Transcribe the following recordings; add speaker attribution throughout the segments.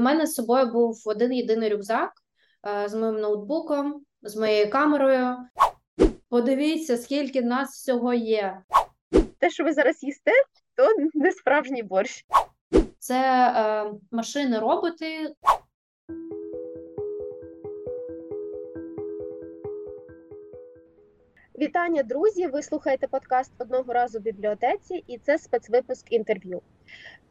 Speaker 1: У мене з собою був один єдиний рюкзак е, з моїм ноутбуком, з моєю камерою. Подивіться, скільки нас всього є.
Speaker 2: Те, що ви зараз їсте, то не справжній борщ.
Speaker 1: Це е, машини, роботи.
Speaker 2: Вітання, друзі! Ви слухаєте подкаст одного разу в бібліотеці, і це спецвипуск інтерв'ю.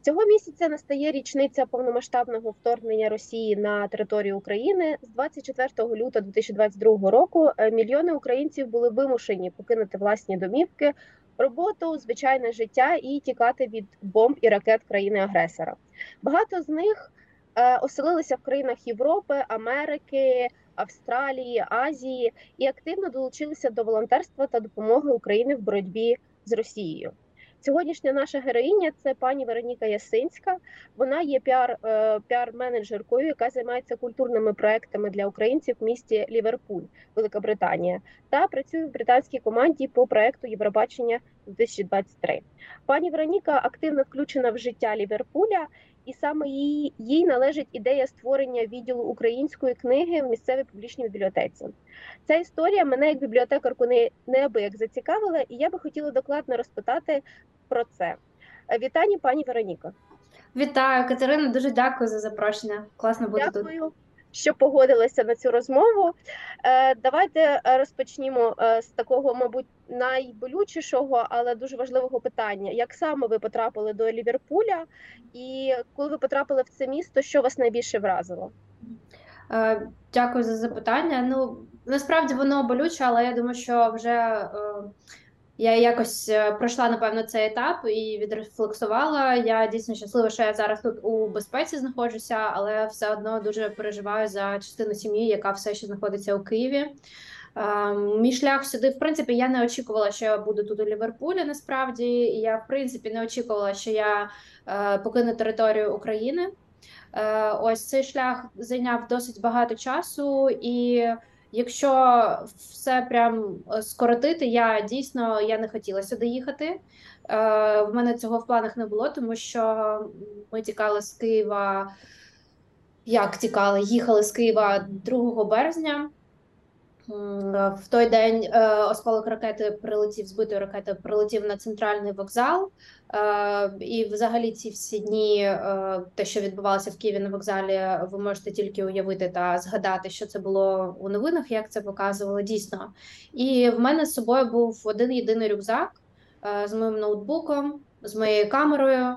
Speaker 2: Цього місяця настає річниця повномасштабного вторгнення Росії на територію України. З 24 лютого 2022 року е, мільйони українців були вимушені покинути власні домівки, роботу, звичайне життя і тікати від бомб і ракет країни-агресора. Багато з них е, оселилися в країнах Європи, Америки. Австралії, Азії і активно долучилися до волонтерства та допомоги України в боротьбі з Росією. Сьогоднішня наша героїня це пані Вероніка Ясинська. Вона є піар е, піар-менеджеркою, яка займається культурними проектами для українців в місті Ліверпуль, Велика Британія, та працює в британській команді по проекту Євробачення 2023. Пані Вероніка активно включена в життя Ліверпуля і саме їй, їй належить ідея створення відділу української книги в місцевій публічній бібліотеці. Ця історія мене як бібліотекарку не неабияк зацікавила, і я би хотіла докладно розпитати про це. Вітання, пані Вероніка.
Speaker 1: Вітаю, Катерина. Дуже дякую за запрошення. Класно бути
Speaker 2: Дякую.
Speaker 1: тут
Speaker 2: що погодилися на цю розмову. Е, давайте е, розпочнімо е, з такого, мабуть, найболючішого, але дуже важливого питання: як саме ви потрапили до Ліверпуля, і коли ви потрапили в це місто, що вас найбільше вразило?
Speaker 1: Дякую за запитання. Ну насправді воно болюче, але я думаю, що вже я якось е, пройшла напевно цей етап і відрефлексувала. Я дійсно щаслива, що я зараз тут у безпеці знаходжуся, але все одно дуже переживаю за частину сім'ї, яка все ще знаходиться у Києві. Ем, мій шлях сюди, в принципі, я не очікувала, що я буду тут у Ліверпулі. Насправді, я в принципі не очікувала, що я е, покину територію України. Е, ось цей шлях зайняв досить багато часу і. Якщо все прям е, скоротити, я дійсно я не хотіла сюди їхати. Е, В мене цього в планах не було, тому що ми тікали з Києва. Як тікали? Їхали з Києва 2 березня. В той день е, осколок ракети прилетів збитої ракети, прилетів на центральний вокзал. Е, і, взагалі, ці всі дні, е, те, що відбувалося в Києві на вокзалі, ви можете тільки уявити та згадати, що це було у новинах, як це показували дійсно. І в мене з собою був один єдиний рюкзак з моїм ноутбуком, з моєю камерою,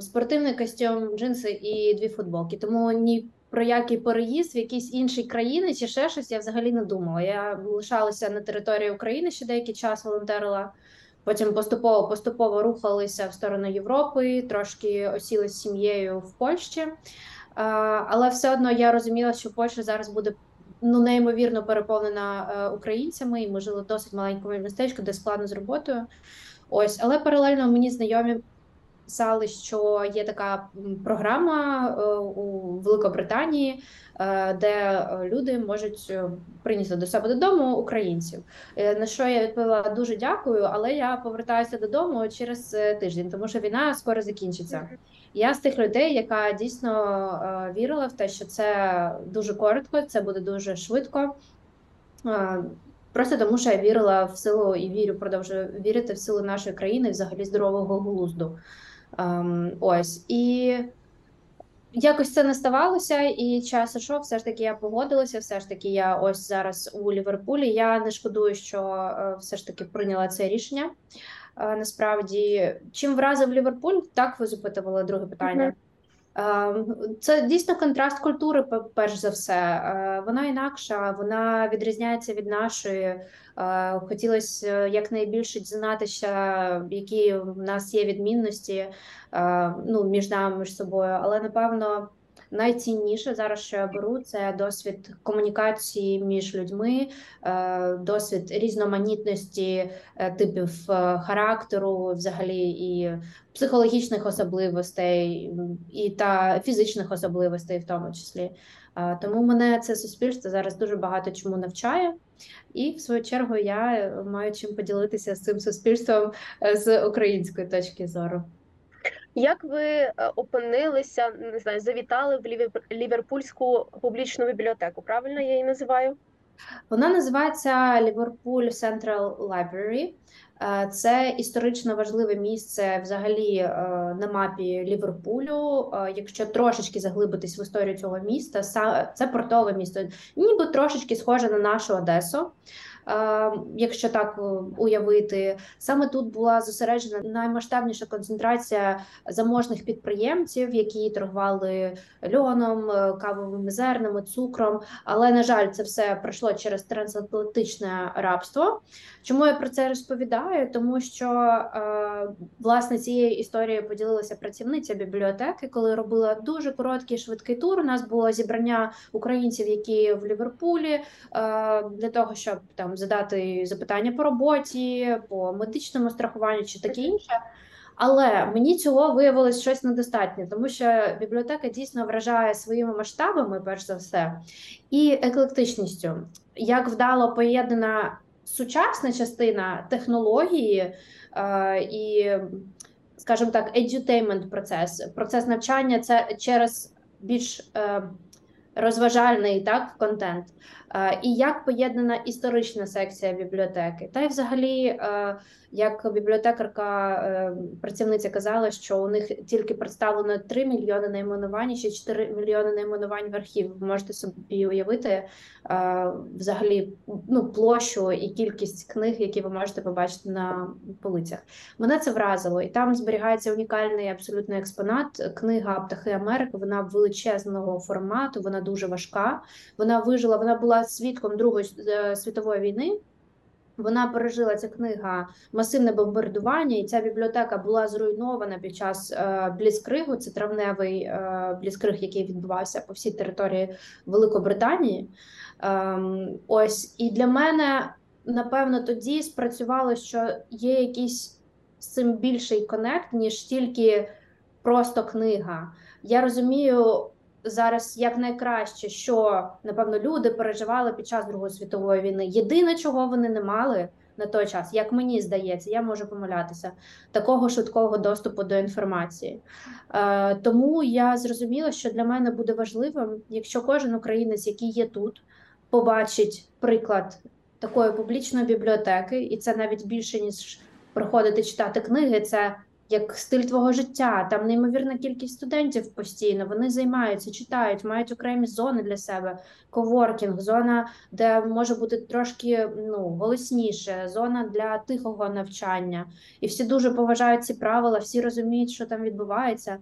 Speaker 1: спортивний костюм, джинси і дві футболки. Тому ні про який переїзд в якісь інші країни чи ще щось я взагалі не думала. Я лишалася на території України ще деякий час волонтерила. Потім поступово поступово рухалися в сторону Європи, трошки осіли з сім'єю в Польщі. Але все одно я розуміла, що Польща зараз буде ну неймовірно переповнена е, українцями, і ми жили в досить маленькому містечку, де складно з роботою. Ось, але паралельно мені знайомі писали, що є така програма е, у Великобританії, е, де люди можуть е, прийняти до себе додому українців. На що я відповіла дуже дякую, але я повертаюся додому через тиждень, тому що війна скоро закінчиться. Я з тих людей, яка дійсно вірила в те, що це дуже коротко, це буде дуже швидко. Просто тому, що я вірила в силу і вірю, продовжую вірити в силу нашої країни, взагалі здорового глузду. Ем, Ось і якось це не ставалося, і час ішов, все ж таки я погодилася. Все ж таки, я ось зараз у Ліверпулі. Я не шкодую, що е, все ж таки прийняла це рішення. Е, насправді, чим вразив Ліверпуль, так ви запитували друге питання. Ем, це дійсно контраст культури, перш за все. Е, вона інакша, вона відрізняється від нашої. Е, хотілося якнайбільше дізнатися, які в нас є відмінності е, ну, між нами між собою, але напевно найцінніше зараз, що я беру, це досвід комунікації між людьми, е, досвід різноманітності е, типів е, характеру, взагалі і психологічних особливостей, і та фізичних особливостей, в тому числі. Тому мене це суспільство зараз дуже багато чому навчає, і в свою чергу я маю чим поділитися з цим суспільством з української точки зору.
Speaker 2: Як ви е, опинилися, не знаю, завітали в Лівер- Ліверпульську публічну бібліотеку? Правильно я її називаю?
Speaker 1: Вона називається Ліверпуль Central Library. Е, Це історично важливе місце взагалі е, на мапі Ліверпулю. Якщо трошечки заглибитись в історію цього міста, це портове місто, ніби трошечки схоже на нашу Одесу. Е, Якщо так е, уявити, саме тут була зосереджена наймасштабніша концентрація заможних підприємців, які торгували льоном, е, кавовими зернами, цукром. Але на жаль, це все пройшло через трансатлантичне рабство. Чому я про це розповідаю? Тому що власне цією історією поділилася працівниця бібліотеки, коли робила дуже короткий швидкий тур. У нас було зібрання українців, які в Ліверпулі, для того, щоб там задати запитання по роботі, по медичному страхуванню чи таке інше. Але мені цього виявилось щось недостатньо, тому що бібліотека дійсно вражає своїми масштабами, перш за все, і еклектичністю. Як вдало поєднана сучасна частина технології е, і, скажімо так, edutainment процес, процес навчання це через більш е, розважальний так, контент. Е, і як поєднана історична секція бібліотеки, та й взагалі, е, як бібліотекарка, е, працівниця казала, що у них тільки представлено 3 мільйони найменувань, ще 4 мільйони найменувань в архів. Ви можете собі уявити взагалі ну, площу і кількість книг, які ви можете побачити на полицях. Мене це вразило, і там зберігається унікальний абсолютно експонат. Книга Птахи Америки. Вона величезного формату, вона дуже важка. Вона вижила, вона була свідком Другої е, світової війни. Вона пережила ця книга масивне бомбардування, і ця бібліотека була зруйнована під час е, бліцкригу. Це травневий е, бліцкриг, який відбувався по всій території Великобританії. Ем, ось і для мене напевно тоді спрацювало, що є якийсь з цим більший конект, ніж тільки просто книга. Я розумію зараз як найкраще, що напевно люди переживали під час Другої світової війни. Єдине, чого вони не мали на той час, як мені здається, я можу помилятися, такого швидкого доступу до інформації. Е, тому я зрозуміла, що для мене буде важливим, якщо кожен українець, який є тут, побачить приклад такої публічної бібліотеки, і це навіть більше ніж приходити читати книги. Це як стиль твого життя. Там неймовірна кількість студентів постійно. Вони займаються, читають, мають окремі зони для себе. Коворкінг, зона, де може бути трошки ну голосніше, зона для тихого навчання. І всі дуже поважають ці правила, всі розуміють, що там відбувається.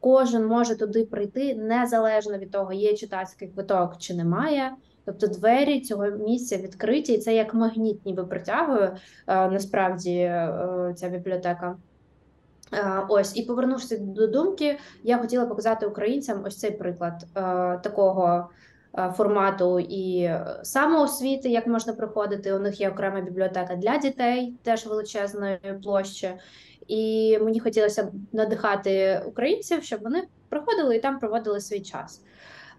Speaker 1: Кожен може туди прийти незалежно від того, є читацький квиток чи немає. Тобто двері цього місця відкриті, і це як магніт, ніби притягує е, насправді е, ця бібліотека. Е, Ось і повернувшись до думки, я хотіла показати українцям ось цей приклад е, такого е, формату і самоосвіти, як можна приходити. У них є окрема бібліотека для дітей, теж величезної площі. І мені хотілося б надихати українців, щоб вони приходили і там проводили свій час.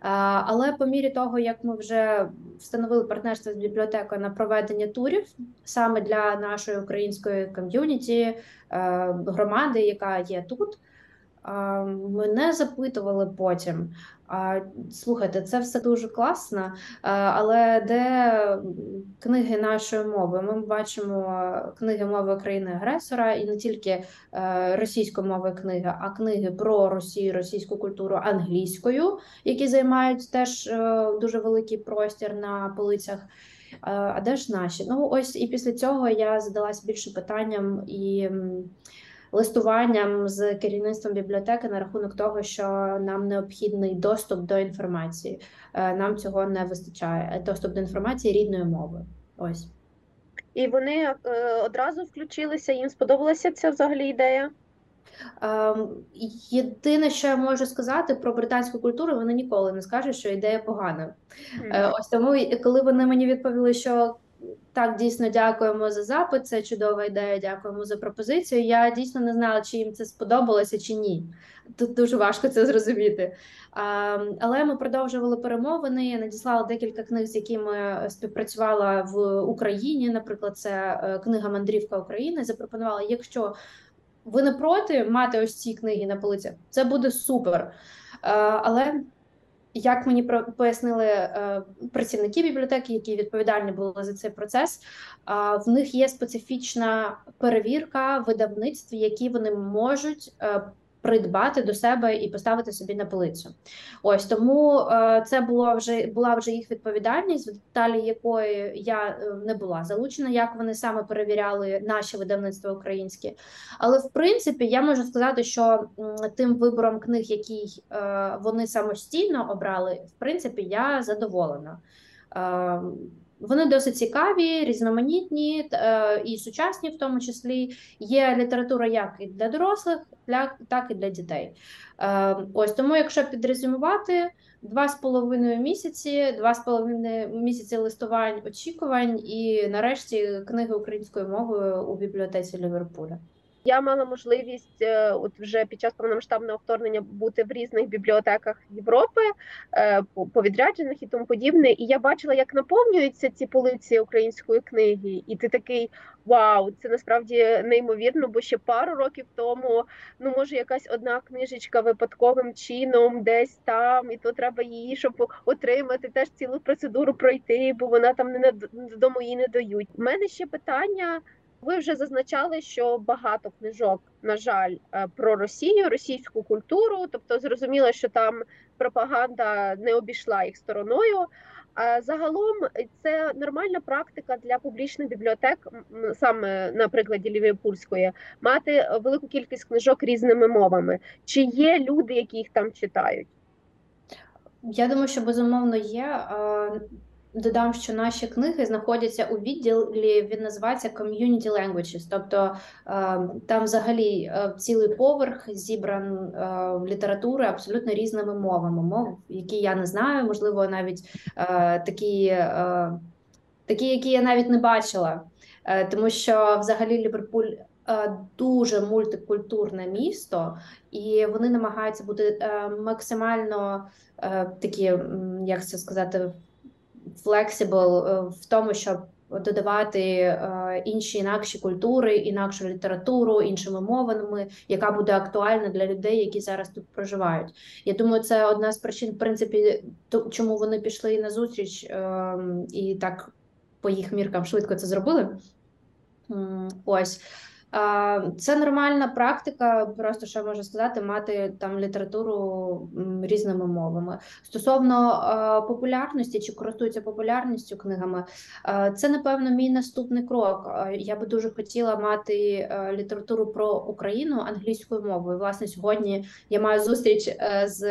Speaker 1: Е, Але по мірі того, як ми вже встановили партнерство з бібліотекою на проведення турів саме для нашої української ком'юніті, е, громади, яка є тут, е, мене запитували потім. Слухайте, це все дуже класно, е, але де книги нашої мови? Ми бачимо книги мови країни-агресора і не тільки е, російської мови книги, а книги про Росію, російську культуру англійською, які займають теж е, дуже великий простір на полицях. Е, А де ж наші? Ну ось і після цього я задалась більше питанням і листуванням з керівництвом бібліотеки на рахунок того, що нам необхідний доступ до інформації. Е, Нам цього не вистачає. Доступ до інформації рідною мовою. Ось.
Speaker 2: І вони е, одразу включилися, їм сподобалася ця взагалі ідея.
Speaker 1: Ем, Єдине, що я можу сказати про британську культуру, вони ніколи не скажуть, що ідея погана. Е, Ось тому, коли вони мені відповіли, що так, дійсно дякуємо за запит, це чудова ідея, дякуємо за пропозицію. Я дійсно не знала, чи їм це сподобалося чи ні. Тут дуже важко це зрозуміти. Але ми продовжували перемовини. Я надіслала декілька книг, з якими співпрацювала в Україні. Наприклад, це е, книга Мандрівка України. Запропонувала, якщо ви не проти мати ось ці книги на полицях, це буде супер. Е, але як мені пояснили е, працівники бібліотеки, які відповідальні були за цей процес, в них є специфічна перевірка видавництв, які вони можуть придбати до себе і поставити собі на полицю. Ось тому е, це було вже була вже їх відповідальність, в деталі якої я е, не була залучена, як вони саме перевіряли наші видавництва українські. Але в принципі я можу сказати, що тим вибором книг, який е, вони самостійно обрали, в принципі, я задоволена. Вони досить цікаві, різноманітні е, і сучасні, в тому числі є література як і для дорослих, так і для дітей. Е, ось тому, якщо підрезюмувати, два з половиною місяці, два з половиною місяці листувань, очікувань, і нарешті книги українською мовою у бібліотеці Ліверпуля.
Speaker 2: Я мала можливість е, от вже під час повномасштабного вторгнення бути в різних бібліотеках Європи е, по відрядженнях і тому подібне. І я бачила, як наповнюються ці полиці української книги, і ти такий вау, це насправді неймовірно, бо ще пару років тому ну може якась одна книжечка випадковим чином, десь там, і то треба її, щоб отримати теж цілу процедуру пройти, бо вона там не додому її не дають. У мене ще питання. Ви вже зазначали, що багато книжок, на жаль, е, про Росію, російську культуру, тобто зрозуміло, що там пропаганда не обійшла їх стороною. А загалом це нормальна практика для публічних бібліотек, саме на прикладі Лівіпульської, мати велику кількість книжок різними мовами. Чи є люди, які їх там читають?
Speaker 1: Я думаю, що безумовно є. Додам, що наші книги знаходяться у відділі, він називається Community Languages, тобто е, там взагалі е, цілий поверх зібран е, літератури абсолютно різними мовами, мов, які я не знаю, можливо, навіть такі, такі, які я навіть не бачила, тому що взагалі Ліверпуль. Дуже мультикультурне місто, і вони намагаються бути максимально такі, як це сказати, flexible е, в тому, щоб додавати е, інші інакші культури, інакшу літературу, іншими мовами, яка буде актуальна для людей, які зараз тут проживають. Я думаю, це одна з причин, в принципі, чому вони пішли на зустріч ем, і так по їх міркам швидко це зробили. Ось. Це нормальна практика, просто що можу сказати, мати там літературу різними мовами. Стосовно популярності чи користуються популярністю книгами, це напевно мій наступний крок. Я би дуже хотіла мати літературу про Україну англійською мовою. Власне, сьогодні я маю зустріч е, з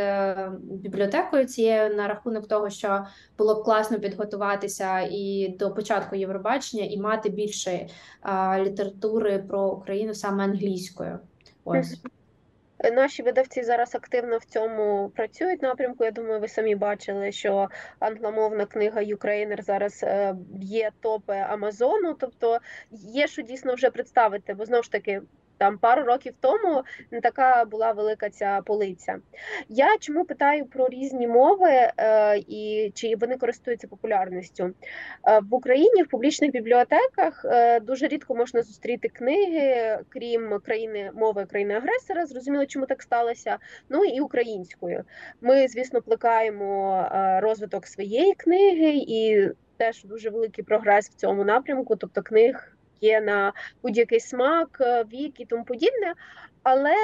Speaker 1: бібліотекою цією на рахунок того, що було б класно підготуватися і до початку Євробачення, і мати більше літератури про Україну саме англійською. Ось.
Speaker 2: Наші видавці зараз активно в цьому працюють напрямку. Я думаю, ви самі бачили, що англомовна книга Ukraїner зараз б'є е топи Амазону. Тобто є що дійсно вже представити, бо знову ж таки там пару років тому не така була велика ця полиця. Я чому питаю про різні мови е, і чи вони користуються популярністю е, в Україні в публічних бібліотеках е, дуже рідко можна зустріти книги, крім країни мови країни-агресора. Зрозуміло, чому так сталося. Ну і українською. Ми, звісно, плекаємо е, розвиток своєї книги і. Теж дуже великий прогрес в цьому напрямку, тобто книг є на будь-який смак, е, вік і тому подібне, але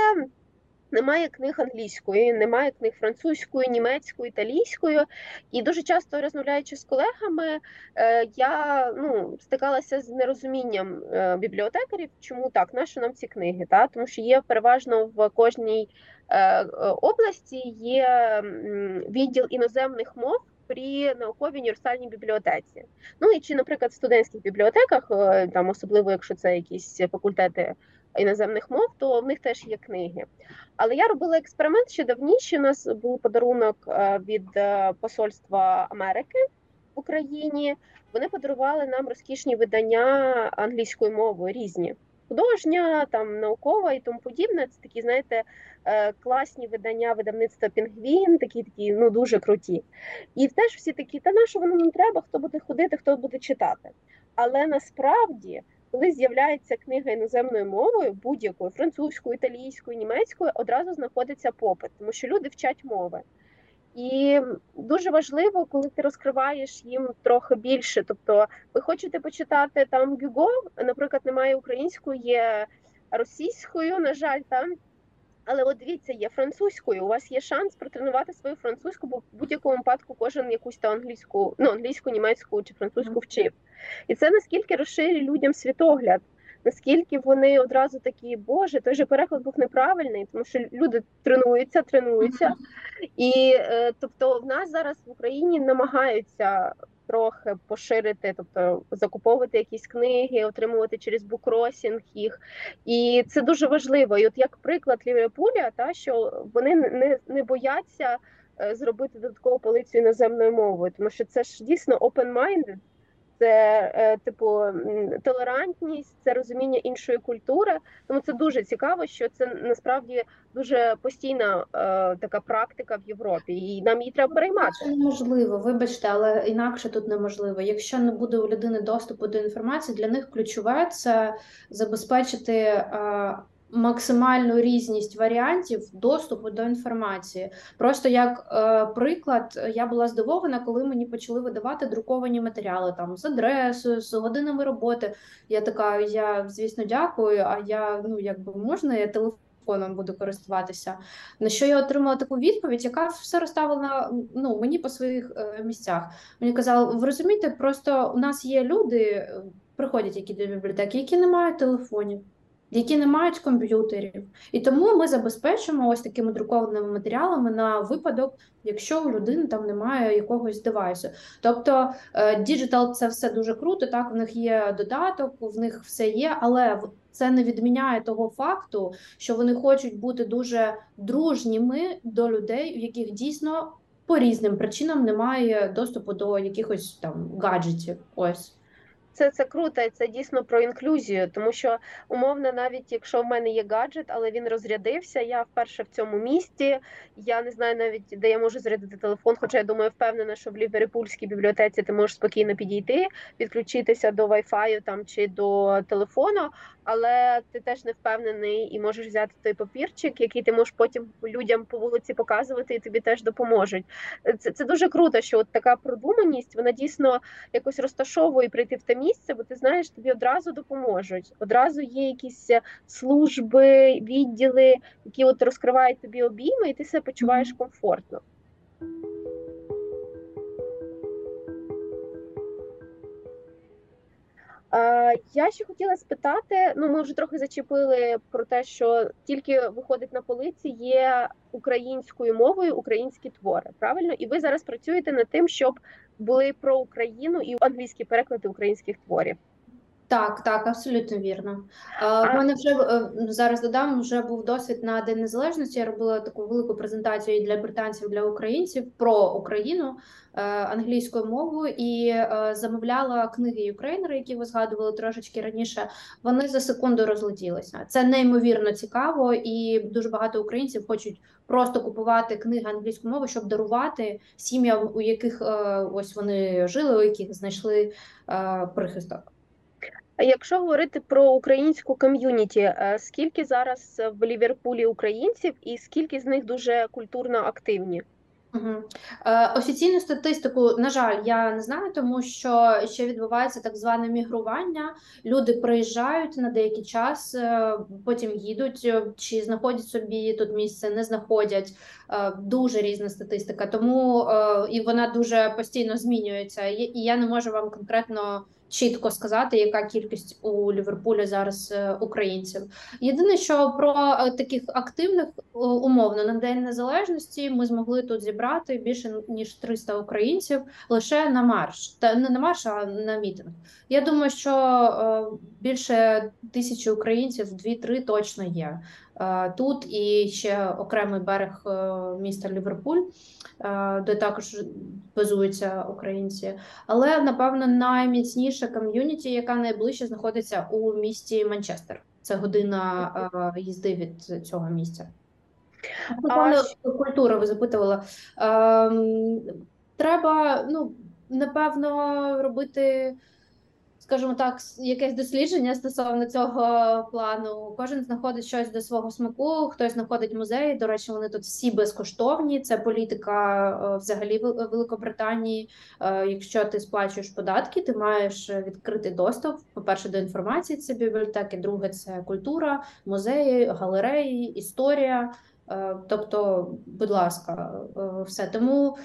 Speaker 2: немає книг англійської, немає книг французької, німецької, італійської. І дуже часто розмовляючи з колегами, е, я ну, стикалася з нерозумінням е, бібліотекарів, чому так, нащо нам ці книги? Та? Тому що є переважно в кожній області є відділ іноземних мов при науковій універсальній бібліотеці. Ну і чи, наприклад, в студентських бібліотеках, е, там особливо якщо це якісь факультети іноземних мов, то в них теж є книги. Але я робила експеримент ще давніше. У нас був подарунок е, від е, Посольства Америки в Україні. Вони подарували нам розкішні видання англійською мовою різні художня, там наукова і тому подібне. Це такі, знаєте, е, класні видання видавництва Пінгвін, такі такі ну дуже круті. І теж всі такі, та на що воно не треба, хто буде ходити, хто буде читати. Але насправді коли з'являється книга іноземною мовою, будь-якою французькою, італійською, німецькою, одразу знаходиться попит, тому що люди вчать мови. І дуже важливо, коли ти розкриваєш їм трохи більше. Тобто, ви хочете почитати там Гюго, наприклад, немає української, є російською, на жаль, там. Але от дивіться, є французькою. У вас є шанс протренувати свою французьку, бо в будь-якому випадку кожен якусь там англійську, ну англійську, німецьку чи французьку вчив. І це наскільки розширює людям світогляд, наскільки вони одразу такі, боже, той же переклад був неправильний, тому що люди тренуються, тренуються. І е, тобто, в нас зараз в Україні намагаються трохи поширити, тобто закуповувати якісь книги, отримувати через букросінг їх. І це дуже важливо. І от як приклад Ліверпуля, та що вони не, не бояться. е, Зробити додаткову полицію іноземною мовою, тому що це ж дійсно open-minded, це е, типу толерантність, це розуміння іншої культури. Тому це дуже цікаво, що це насправді дуже постійна е, така практика в Європі, і нам її треба переймати.
Speaker 1: Це неможливо, вибачте, але інакше тут неможливо. Якщо не буде у людини доступу до інформації, для них ключове це забезпечити е, максимальну різність варіантів доступу до інформації. Просто як е, приклад, я була здивована, коли мені почали видавати друковані матеріали там з адресою, з годинами роботи. Я така, я звісно дякую. А я ну якби можна, я телефоном буду користуватися. На що я отримала таку відповідь, яка все розставила ну, мені по своїх е, місцях. Мені казали, ви розумієте, просто у нас є люди, е, приходять які до бібліотеки, які не мають телефонів, які не мають комп'ютерів. І тому ми забезпечимо ось такими друкованими матеріалами на випадок, якщо у людини там немає якогось девайсу. Тобто е, digital це все дуже круто, так, в них є додаток, в них все є, але це не відміняє того факту, що вони хочуть бути дуже дружніми до людей, у яких дійсно по різним причинам немає доступу до якихось там гаджетів. Ось.
Speaker 2: Це це круто, і це дійсно про інклюзію, тому що умовно, навіть якщо в мене є гаджет, але він розрядився, я вперше в цьому місті. Я не знаю навіть де я можу зарядити телефон. Хоча я думаю, впевнена, що в Ліверпульській бібліотеці ти можеш спокійно підійти, підключитися до Wi-Fi там чи до телефону, але ти теж не впевнений і можеш взяти той папірчик, який ти можеш потім людям по вулиці показувати, і тобі теж допоможуть. Це це дуже круто, що от така продуманість вона дійсно якось розташовує прийти в те місце, бо ти знаєш, тобі одразу допоможуть. Одразу є якісь е, служби, відділи, які от розкривають тобі обійми, і ти себе почуваєш комфортно. Я ще хотіла спитати: ну ми вже трохи зачепили про те, що тільки виходить на полиці є українською мовою українські твори. Правильно, і ви зараз працюєте над тим, щоб були про Україну і англійські переклади українських творів.
Speaker 1: Так, так, абсолютно вірно. Е, В мене вже е, зараз додам, вже був досвід на День Незалежності. Я робила таку велику презентацію і для британців, для українців про Україну е, англійською мовою і замовляла книги юкрейнери, які ви згадували трошечки раніше. Вони за секунду розлетілися. Це неймовірно цікаво, і дуже багато українців хочуть просто купувати книги англійською мовою, щоб дарувати сім'ям, у яких ось вони жили, у яких знайшли прихисток.
Speaker 2: А якщо говорити про українську ком'юніті, е, скільки зараз в Ліверпулі українців, і скільки з них дуже культурно активні?
Speaker 1: Угу. Е, офіційну статистику, на жаль, я не знаю, тому що ще відбувається так зване мігрування. Люди приїжджають на деякий час, е, потім їдуть, е, чи знаходять собі тут місце, не знаходять. Е, Дуже різна статистика, тому е, і вона дуже постійно змінюється. І я не можу вам конкретно чітко сказати, яка кількість у Ліверпулі зараз е, українців. Єдине, що про е, таких активних е, умовно на День Незалежності ми змогли тут зібрати більше ніж 300 українців лише на марш, та не на марш, а на мітинг. Я думаю, що більше тисячі українців, дві-три точно є. Е, Тут і ще окремий берег е, міста Ліверпуль, е, де також базуються українці. Але напевно найміцніша ком'юніті, яка найближче знаходиться у місті Манчестер. Це година їзди від цього місця. Напевно, культура ви запитували. Ем, треба, ну, напевно, робити скажімо так, якесь дослідження стосовно цього плану. Кожен знаходить щось до свого смаку, хтось знаходить музеї. До речі, вони тут всі безкоштовні. Це політика е, взагалі Великобританії. Е, Якщо ти сплачуєш податки, ти маєш відкритий доступ. По-перше, до інформації це бібліотеки, друге це культура, музеї, галереї, історія. Е, Тобто, будь ласка, все тому.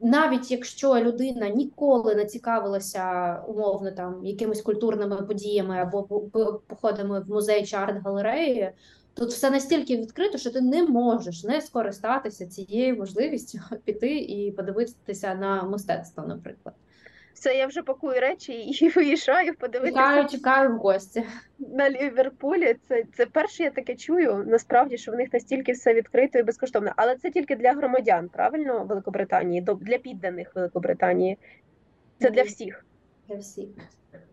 Speaker 1: Навіть якщо людина ніколи не цікавилася умовно там якимись культурними подіями або по- по- походами в музей чи арт-галереї, тут все настільки відкрито, що ти не можеш не скористатися цією можливістю піти і подивитися на мистецтво, наприклад.
Speaker 2: Все, я вже пакую речі і виїжджаю подивитися
Speaker 1: Чекаю, чекаю в гості.
Speaker 2: на Ліверпулі. Це, це перше я таке чую. Насправді, що в них настільки все відкрито і безкоштовно. Але це тільки для громадян, правильно, Великобританії, до- для підданих Великобританії. Це для всіх.
Speaker 1: Для всіх.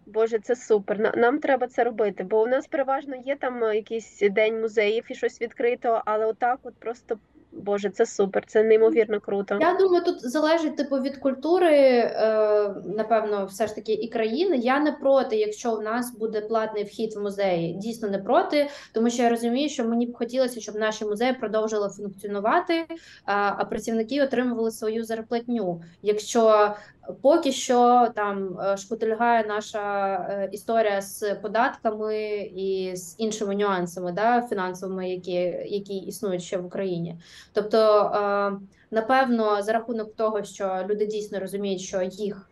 Speaker 2: Боже, це супер. На- Нам треба це робити, бо у нас переважно є там е, якийсь день музеїв і щось відкрито, але отак, от просто Боже, це супер, це неймовірно круто.
Speaker 1: Я думаю, тут залежить типу від культури, е, напевно, все ж таки і країни. Я не проти, якщо в нас буде платний вхід в музеї. Дійсно не проти, тому що я розумію, що мені б хотілося, щоб наші музеї продовжили функціонувати, а, а працівники отримували свою зарплатню. Якщо поки що там е, шкутильгає наша е, історія з податками і з іншими нюансами, да, фінансовими, які, які існують ще в Україні. Тобто, е, напевно, за рахунок того, що люди дійсно розуміють, що їх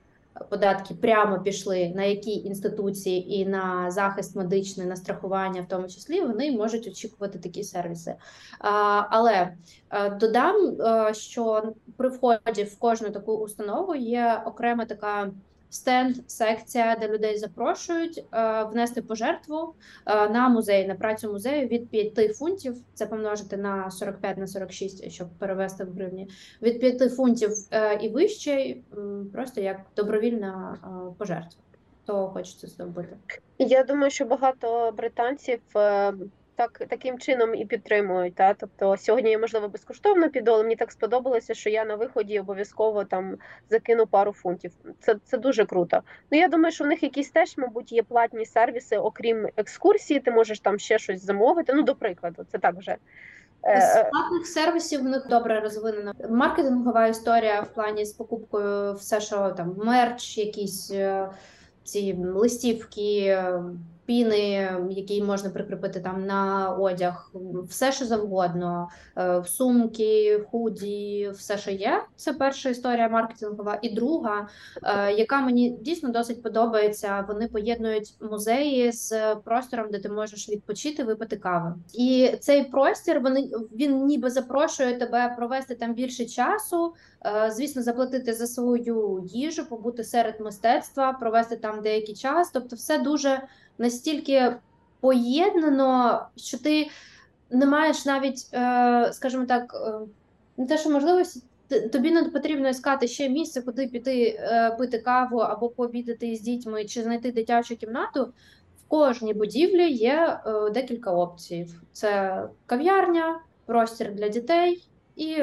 Speaker 1: податки прямо пішли на які інституції і на захист медичний, на страхування, в тому числі, вони можуть очікувати такі сервіси. Але е, додам, е, що при вході в кожну таку установу є окрема така. Стенд, секція, де людей запрошують е, внести пожертву е, на музей, на працю музею від 5 фунтів. Це помножити на 45 на 46, щоб перевести в гривні. Від 5 фунтів е, і вище, просто як добровільна пожертва. То хочеться зробити.
Speaker 2: Я думаю, що багато британців так, таким чином і підтримують. Та? Тобто сьогодні я, можливо, безкоштовно піду, але мені так сподобалося, що я на виході обов'язково там закину пару фунтів. Це, це дуже круто. Ну я думаю, що в них якісь теж, мабуть, є платні сервіси, окрім екскурсії, ти можеш там ще щось замовити. Ну, до прикладу, це так вже. Е,
Speaker 1: З
Speaker 2: е,
Speaker 1: платних сервісів в них добре розвинена маркетингова історія в плані з покупкою, все, що там мерч, якісь е, ці листівки, піни, які можна прикріпити там на одяг, все, що завгодно, е, сумки, худі, все, що є. Це перша історія маркетингова. І друга, е, яка мені дійсно досить подобається, вони поєднують музеї з простором, де ти можеш відпочити, випити кави. І цей простір вони він ніби запрошує тебе провести там більше часу. е, Звісно, заплатити за свою їжу, побути серед мистецтва, провести там деякий час. Тобто, все дуже настільки поєднано, що ти не маєш навіть, е, скажімо так, е, не те, що можливості. Тобі не потрібно іскати ще місце, куди піти е, пити каву або пообідати з дітьми чи знайти дитячу кімнату. В кожній будівлі є декілька опцій: це кав'ярня, простір для дітей і,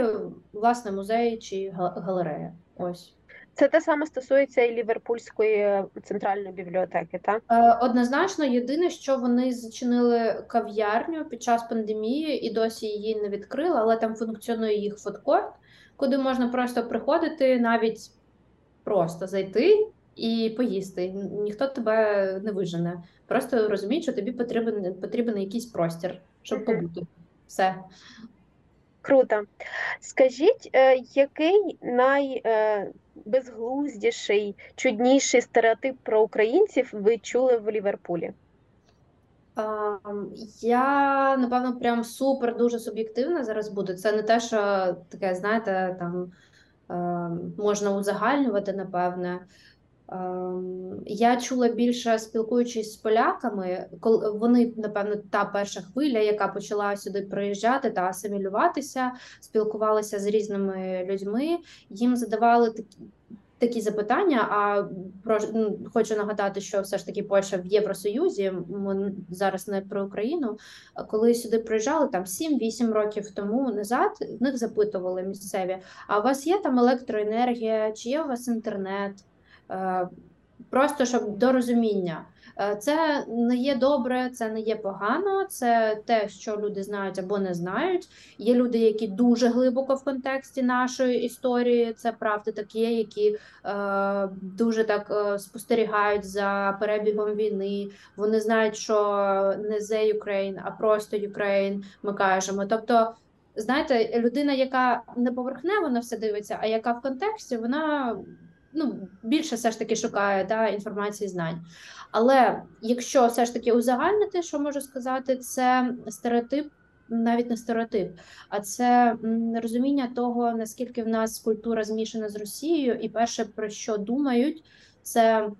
Speaker 1: власне, музей чи га- галерея. Ось.
Speaker 2: Це те саме стосується і Ліверпульської е, центральної бібліотеки, так?
Speaker 1: Е, Однозначно, єдине, що вони зачинили кав'ярню під час пандемії і досі її не відкрили, але там функціонує їх фудкорт, куди можна просто приходити, навіть просто зайти і поїсти. Ніхто тебе не вижене. Просто розуміють, що тобі потрібен потрібен якийсь простір, щоб побути. Все.
Speaker 2: Круто. Скажіть, е, який найбезглуздіший, чудніший стереотип про українців ви чули в Ліверпулі?
Speaker 1: Я, напевно, прям супер дуже суб'єктивна зараз буду. Це не те, що таке, знаєте, там ем, можна узагальнювати, напевне. Ем, Я чула більше спілкуючись з поляками, коли вони, напевно, та перша хвиля, яка почала сюди приїжджати та асимілюватися, спілкувалися з різними людьми, їм задавали такі. Такі запитання, а про ну, хочу нагадати, що все ж таки Польща в Євросоюзі. Ми зараз не про Україну. Коли сюди приїжджали там 7-8 років тому назад, в них запитували місцеві: а у вас є там електроенергія, чи є у вас інтернет? Е, просто щоб до розуміння. Е, це не є добре, це не є погано, це те, що люди знають або не знають. Є люди, які дуже глибоко в контексті нашої історії. Це правда такі, які е, дуже так е, спостерігають за перебігом війни. Вони знають, що не «The Ukraine», а просто Ukraine, Ми кажемо. Тобто, знаєте, людина, яка не поверхнево на все дивиться, а яка в контексті, вона ну, більше все ж таки шукає да, інформації знань. Але якщо все ж таки узагальнити, що можу сказати, це стереотип, навіть не стереотип, а це розуміння того, наскільки в нас культура змішана з Росією, і перше, про що думають, це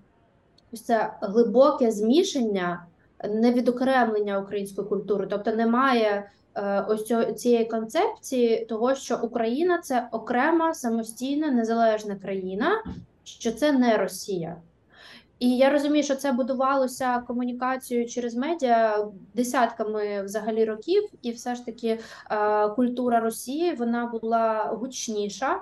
Speaker 1: це глибоке змішання, невідокремлення української культури, тобто немає. Е, ось цієї концепції того, що Україна це окрема самостійна незалежна країна, що це не Росія. І я розумію, що це будувалося комунікацією через медіа десятками взагалі років, і все ж таки е, культура Росії вона була гучніша.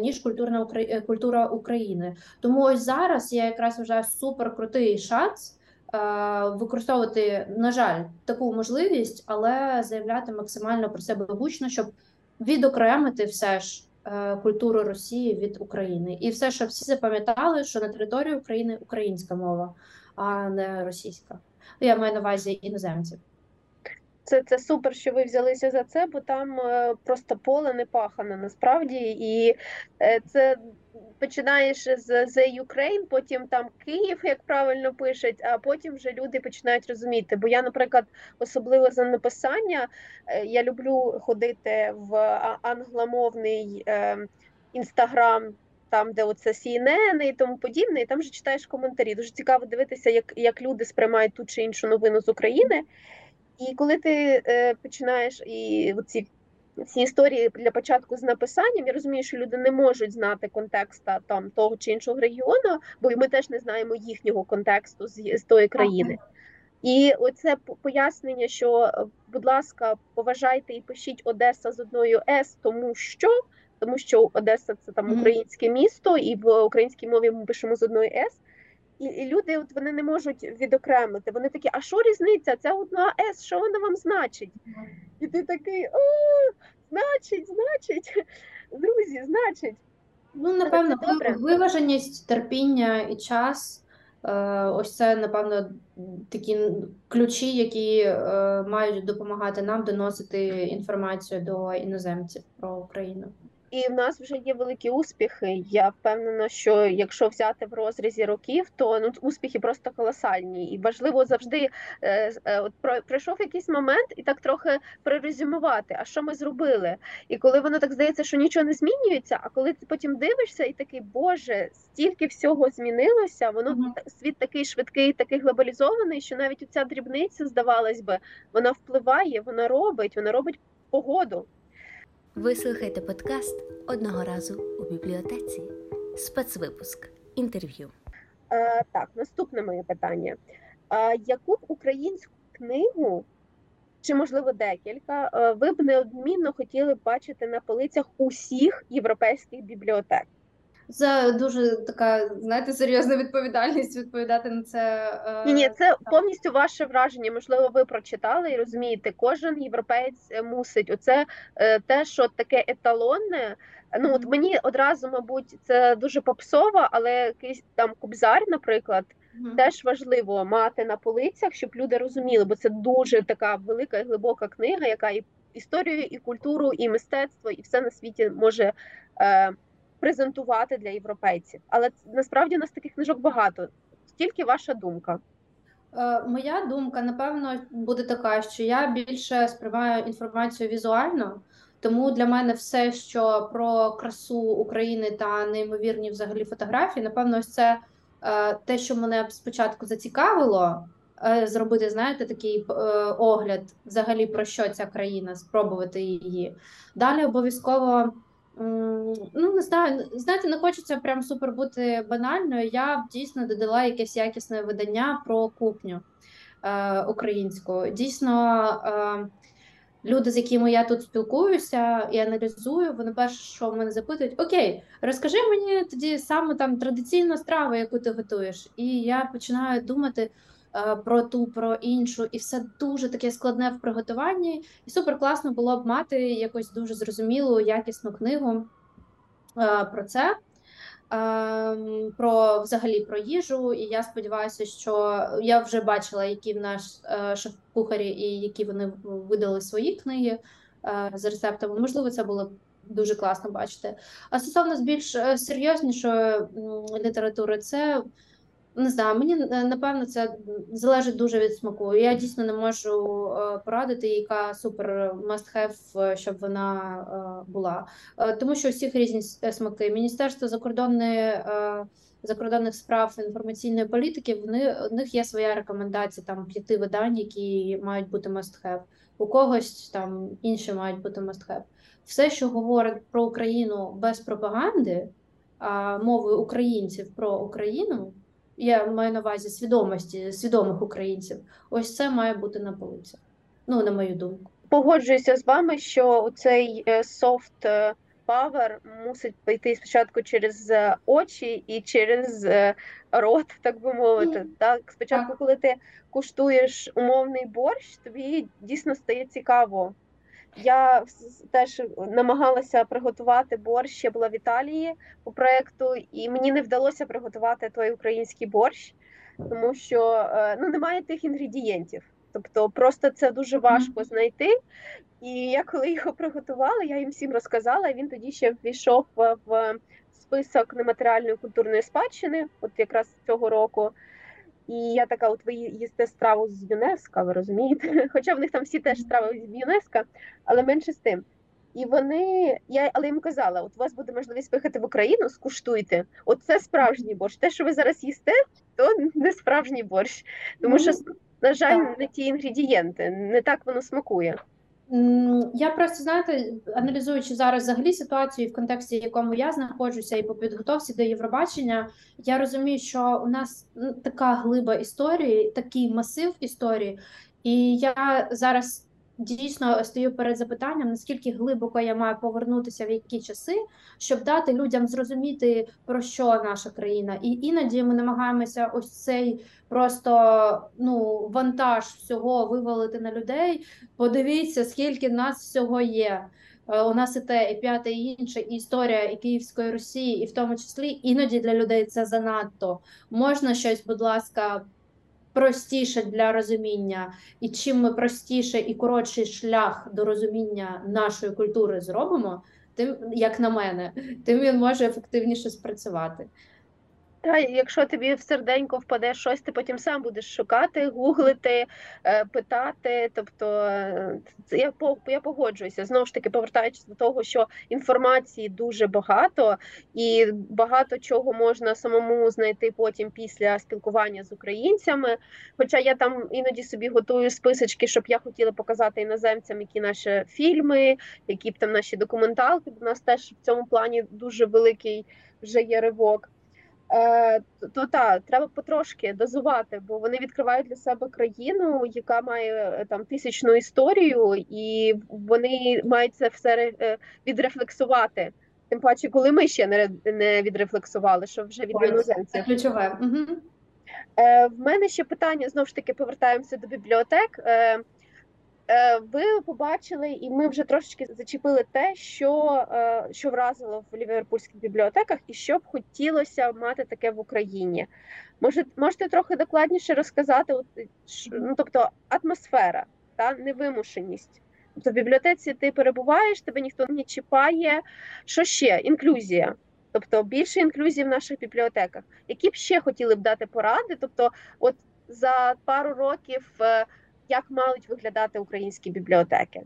Speaker 1: Ніж культурна е, культура України, тому ось зараз я якраз вважаю супер крутий шанс використовувати, на жаль, таку можливість, але заявляти максимально про себе гучно, щоб відокремити все ж Е, культуру Росії від України, і все, щоб всі запам'ятали, що на території України українська мова, а не російська. Я маю на увазі іноземців.
Speaker 2: Це це супер, що ви взялися за це, бо там е, просто поле не пахане насправді, і е, це починаєш з The Ukraine, потім там Київ, як правильно пишуть, а потім вже люди починають розуміти. Бо я, наприклад, особливо за написання, е, я люблю ходити в англомовний інстаграм. Там, де оце CNN і тому подібне, і там вже читаєш коментарі. Дуже цікаво дивитися, як як люди сприймають ту чи іншу новину з України. І коли ти е, починаєш і ці ці історії для початку з написанням, я розумію, що люди не можуть знати контекста там того чи іншого регіону, бо ми теж не знаємо їхнього контексту з, з тої країни. І оце пояснення, що, будь ласка, поважайте і пишіть Одеса з одною С, тому що тому що Одеса це там українське місто, і в українській мові ми пишемо з одної С. І і люди от вони не можуть відокремити. Вони такі, а що різниця? Це одна С, що вона вам значить? І ти такий, о, значить, значить, друзі, значить.
Speaker 1: Ну, напевно, виваженість, терпіння і час. Е, ось це, напевно, такі ключі, які е, мають допомагати нам доносити інформацію до іноземців про Україну.
Speaker 2: І в нас вже є великі успіхи. Я впевнена, що якщо взяти в розрізі років, то ну успіхи просто колосальні. І важливо завжди е, е, от пройшов якийсь момент і так трохи прорезюмувати, а що ми зробили. І коли воно так здається, що нічого не змінюється, а коли ти потім дивишся і такий, Боже, стільки всього змінилося, воно mm -hmm. світ такий швидкий, такий глобалізований, що навіть оця дрібниця, здавалось би, вона впливає, вона робить, вона робить погоду.
Speaker 3: Ви слухаєте подкаст одного разу у бібліотеці. Спецвипуск інтерв'ю.
Speaker 2: А, Так, наступне моє питання: А, яку б українську книгу, чи можливо декілька, ви б неодмінно хотіли бачити на полицях усіх європейських бібліотек?
Speaker 1: Це дуже така, знаєте, серйозна відповідальність відповідати на це.
Speaker 2: Е, ні, ні, це повністю ваше враження. Можливо, ви прочитали і розумієте, кожен європеєць е, мусить. Оце е, те, що таке еталонне. Ну от мені одразу, мабуть, це дуже попсово, але якийсь там кубзар, наприклад, mm. теж важливо мати на полицях, щоб люди розуміли, бо це дуже така велика і глибока книга, яка і історію, і культуру, і мистецтво, і все на світі може. Е, презентувати для європейців. Але насправді у нас таких книжок багато. Тільки ваша думка.
Speaker 1: Е, моя думка, напевно, буде така, що я більше сприймаю інформацію візуально, тому для мене все, що про красу України та неймовірні взагалі фотографії, напевно, ось це е, те, що мене спочатку зацікавило, е, зробити, знаєте, такий огляд взагалі про що ця країна, спробувати її. Далі обов'язково. Ну, не знаю, знаєте, не хочеться прям супер бути банальною. Я б дійсно додала якесь якісне видання про кухню е, українську. Дійсно, е, люди, з якими я тут спілкуюся і аналізую, вони перше, що мене запитують: Окей, розкажи мені тоді саме там традиційну страву, яку ти готуєш. І я починаю думати про ту, про іншу, і все дуже таке складне в приготуванні. І супер класно було б мати якусь дуже зрозумілу, якісну книгу е, про це. Ем, про взагалі про їжу, і я сподіваюся, що я вже бачила, які в нас е, шеф-кухарі і які вони видали свої книги е, з рецептами. Можливо, це було дуже класно бачити. А стосовно більш е, серйознішої літератури, це не знаю, мені е, напевно це залежить дуже від смаку. Я дійсно не можу е, порадити, яка супер must have, е, щоб вона була. Тому що всіх різні смаки. Міністерство закордонної закордонних справ інформаційної політики. Вони у них є своя рекомендація там п'яти видань, які мають бути must have. У когось там інші мають бути must have. Все, що говорить про Україну без пропаганди, а мовою українців про Україну я маю на увазі свідомості свідомих українців. Ось це має бути на полиці. Ну, на мою думку.
Speaker 2: Погоджуюся з вами, що цей софт е, павер мусить пойти спочатку через е, очі і через е, рот, так би мовити. Mm. Так, спочатку, так. коли ти куштуєш умовний борщ, тобі дійсно стає цікаво. Я теж намагалася приготувати борщ. Я була в Італії по проекту, і мені не вдалося приготувати той український борщ, тому що е, ну немає тих інгредієнтів. Тобто, просто це дуже важко знайти. І я коли його приготувала, я їм всім розказала. і Він тоді ще ввійшов в список нематеріальної культурної спадщини, от якраз цього року. І я така, от ви їсте страву з ЮНЕСКО, ви розумієте? Хоча в них там всі теж страви з ЮНЕСКО, але менше з тим. І вони, я але їм казала: от у вас буде можливість поїхати в Україну, скуштуйте. От це справжній борщ. Те, що ви зараз їсте, то не справжній борщ. Тому що, на жаль, не ті інгредієнти, не так воно смакує.
Speaker 1: Я просто знаєте, аналізуючи зараз взагалі ситуацію в контексті, в якому я знаходжуся, і по підготовці до Євробачення, я розумію, що у нас така глиба історії, такий масив історії, і я зараз дійсно стою перед запитанням, наскільки глибоко я маю повернутися в які часи, щоб дати людям зрозуміти, про що наша країна. І іноді ми намагаємося ось цей просто ну вантаж всього вивалити на людей. Подивіться, скільки нас всього є. Е, у нас і те, і п'яте, і інше, і історія і Київської Росії, і в тому числі іноді для людей це занадто. Можна щось, будь ласка, простіше для розуміння, і чим ми простіше і коротший шлях до розуміння нашої культури зробимо, тим як на мене, тим він може ефективніше спрацювати.
Speaker 2: Та якщо тобі в серденько впаде щось, ти потім сам будеш шукати, гуглити, е, питати. Тобто е, я я погоджуюся знову ж таки, повертаючись до того, що інформації дуже багато, і багато чого можна самому знайти потім після спілкування з українцями. Хоча я там іноді собі готую списочки, щоб я хотіла показати іноземцям, які наші фільми, які б там наші документалки. У нас теж в цьому плані дуже великий вже є ривок. Е, то так, треба потрошки дозувати, бо вони відкривають для себе країну, яка має е, там тисячну історію, і вони мають це все е, відрефлексувати. Тим паче, коли ми ще не не відрефлексували, що вже від іноземців.
Speaker 1: ключове. Угу.
Speaker 2: В мене ще питання знову ж таки повертаємося до бібліотек. Е, ви побачили, і ми вже трошечки зачепили те, що е, що вразило в ліверпульських бібліотеках, і що б хотілося мати таке в Україні. Може, можете трохи докладніше розказати, ну, тобто атмосфера та невимушеність. Тобто в бібліотеці ти перебуваєш, тебе ніхто не чіпає. Що ще? Інклюзія. Тобто більше інклюзії в наших бібліотеках. Які б ще хотіли б дати поради? Тобто, от за пару років е, як мають виглядати українські бібліотеки?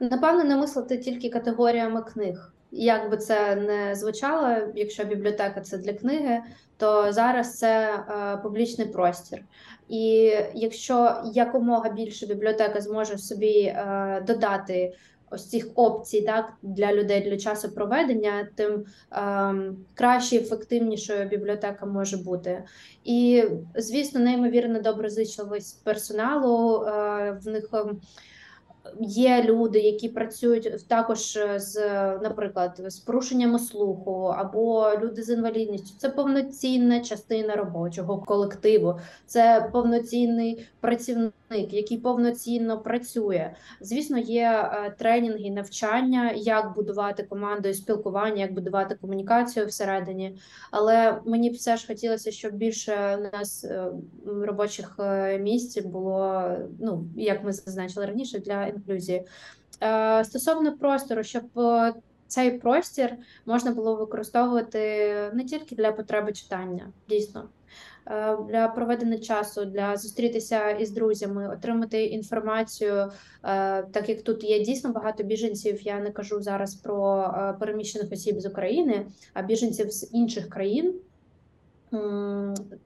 Speaker 1: Напевно, не мислити тільки категоріями книг. Як би це не звучало, якщо бібліотека це для книги, то зараз це е, публічний простір. І якщо якомога більше бібліотека зможе собі е, додати ось цих опцій, так для людей для часу проведення, тим ем, краще, ефективнішою бібліотека може бути. І звісно, неймовірно доброзичливість персоналу е, в них. Є люди, які працюють також з, наприклад, з порушеннями слуху або люди з інвалідністю. Це повноцінна частина робочого колективу, це повноцінний працівник, який повноцінно працює. Звісно, є е, тренінги, навчання, як будувати команду спілкування, як будувати комунікацію всередині. Але мені все ж хотілося, щоб більше у нас е, робочих е, місць було, ну як ми зазначили раніше, для інклюзії. Е, стосовно простору, щоб е, цей простір можна було використовувати не тільки для потреби читання, дійсно. Е, для проведення часу, для зустрітися із друзями, отримати інформацію, так як тут є дійсно багато біженців. Я не кажу зараз про переміщених осіб з України, а біженців з інших країн,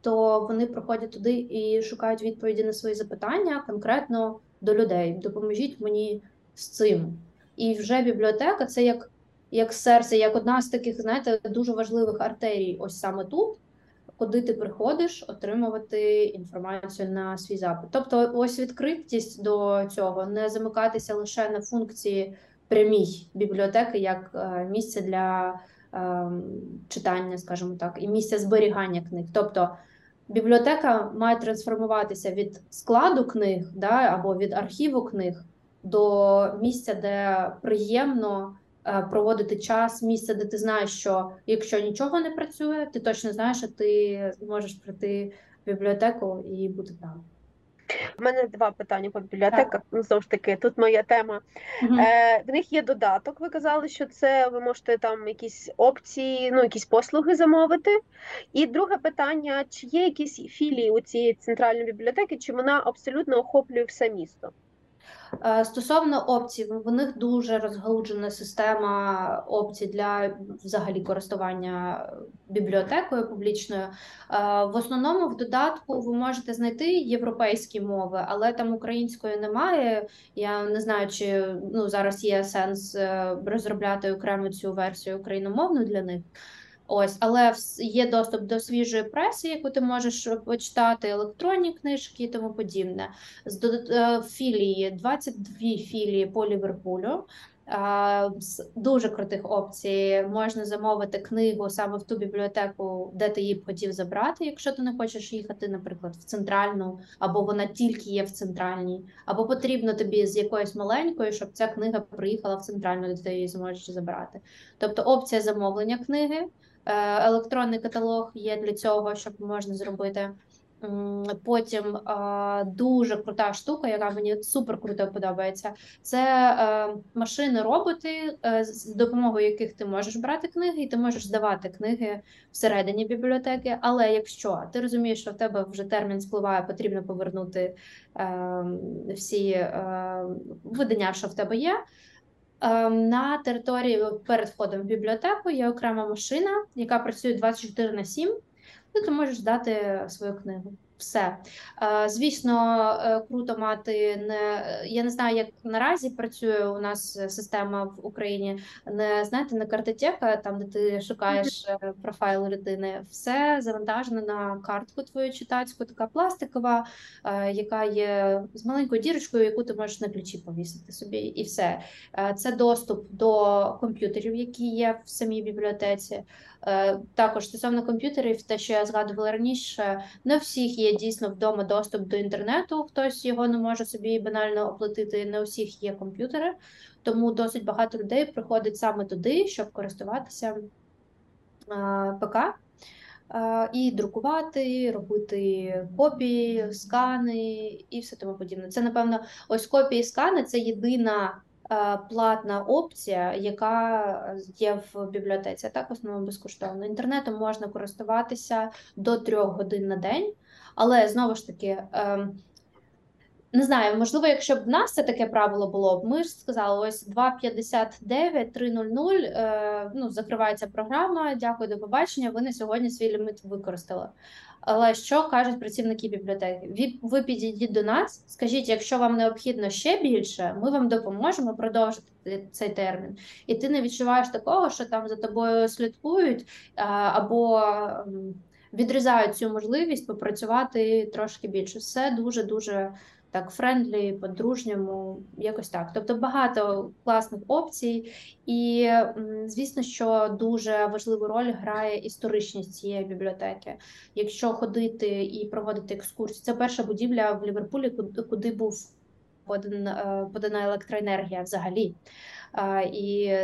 Speaker 1: то вони проходять туди і шукають відповіді на свої запитання конкретно до людей. Допоможіть мені з цим. І вже бібліотека це як як серце, як одна з таких, знаєте, дуже важливих артерій, ось саме тут, куди ти приходиш отримувати інформацію на свій запит. Тобто, ось відкритість до цього, не замикатися лише на функції прямій бібліотеки, як е, місце для е, читання, скажімо так, і місця зберігання книг. Тобто бібліотека має трансформуватися від складу книг да, або від архіву книг до місця, де приємно е, проводити час, місце, де ти знаєш, що якщо нічого не працює, ти точно знаєш, що ти зможеш прийти в бібліотеку і бути там.
Speaker 2: У мене два питання по бібліотеках. Ну, знову ж таки, тут моя тема. Угу. Е, В них є додаток. Ви казали, що це ви можете там якісь опції, ну якісь послуги замовити. І друге питання: чи є якісь філії у цієї центральної бібліотеки, чи вона абсолютно охоплює все місто?
Speaker 1: Е, стосовно опцій, в них дуже розгалуджена система опцій для взагалі користування бібліотекою публічною. Е, в основному в додатку ви можете знайти європейські мови, але там української немає. Я не знаю, чи ну зараз є сенс е, розробляти окремо цю версію україномовну для них. Ось, але є доступ до свіжої преси, яку ти можеш почитати, електронні книжки і тому подібне. З е, філії 22 філії по Ліверпулю. З дуже крутих опцій можна замовити книгу саме в ту бібліотеку, де ти її б хотів забрати, якщо ти не хочеш їхати, наприклад, в центральну, або вона тільки є в центральній, або потрібно тобі з якоюсь маленькою, щоб ця книга приїхала в центральну, де ти її зможеш забрати. Тобто опція замовлення книги. Е, електронний каталог є для цього, щоб можна зробити. Потім дуже крута штука, яка мені супер круто подобається. Це е, машини-роботи, е, з допомогою яких ти можеш брати книги, і ти можеш здавати книги всередині бібліотеки. Але якщо ти розумієш, що в тебе вже термін спливає, потрібно повернути всі видання, що в тебе є. Ем, на території перед входом в бібліотеку є окрема машина, яка працює 24 на 7, де ти можеш дати свою книгу все. Звісно, е, круто мати не я не знаю, як наразі працює у нас система в Україні. Не знаєте, не картотека, там де ти шукаєш е, профайл людини. Все завантажено на картку твою читацьку, така пластикова, е, яка є з маленькою дірочкою, яку ти можеш на ключі повісити собі, і все. Це доступ до комп'ютерів, які є в самій бібліотеці. Також стосовно комп'ютерів, те, що я згадувала раніше, не всіх є дійсно вдома доступ до інтернету, хтось його не може собі банально оплатити. Не всіх є комп'ютери, тому досить багато людей приходить саме туди, щоб користуватися ПК. І друкувати, робити копії, скани і все тому подібне. Це, напевно, ось копії скани це єдина Е, платна опція, яка є в бібліотеці, так в основному безкоштовно. Інтернетом можна користуватися до трьох годин на день, але знову ж таки. Ем, не знаю, можливо, якщо б в нас це таке правило було, б ми ж сказали, ось 2.59, 3.00, е, ну, закривається програма, дякую, до побачення, ви на сьогодні свій ліміт використали. Але що кажуть працівники бібліотеки? Ви підійдіть до нас, скажіть, якщо вам необхідно ще більше, ми вам допоможемо продовжити цей термін. І ти не відчуваєш такого, що там за тобою слідкують або відрізають цю можливість попрацювати трошки більше. Все дуже дуже так friendly, по-дружньому, якось так. Тобто багато класних опцій, і звісно, що дуже важливу роль грає історичність цієї бібліотеки. Якщо ходити і проводити екскурсії, це перша будівля в Ліверпулі, куди, був е, подана електроенергія взагалі. Е, І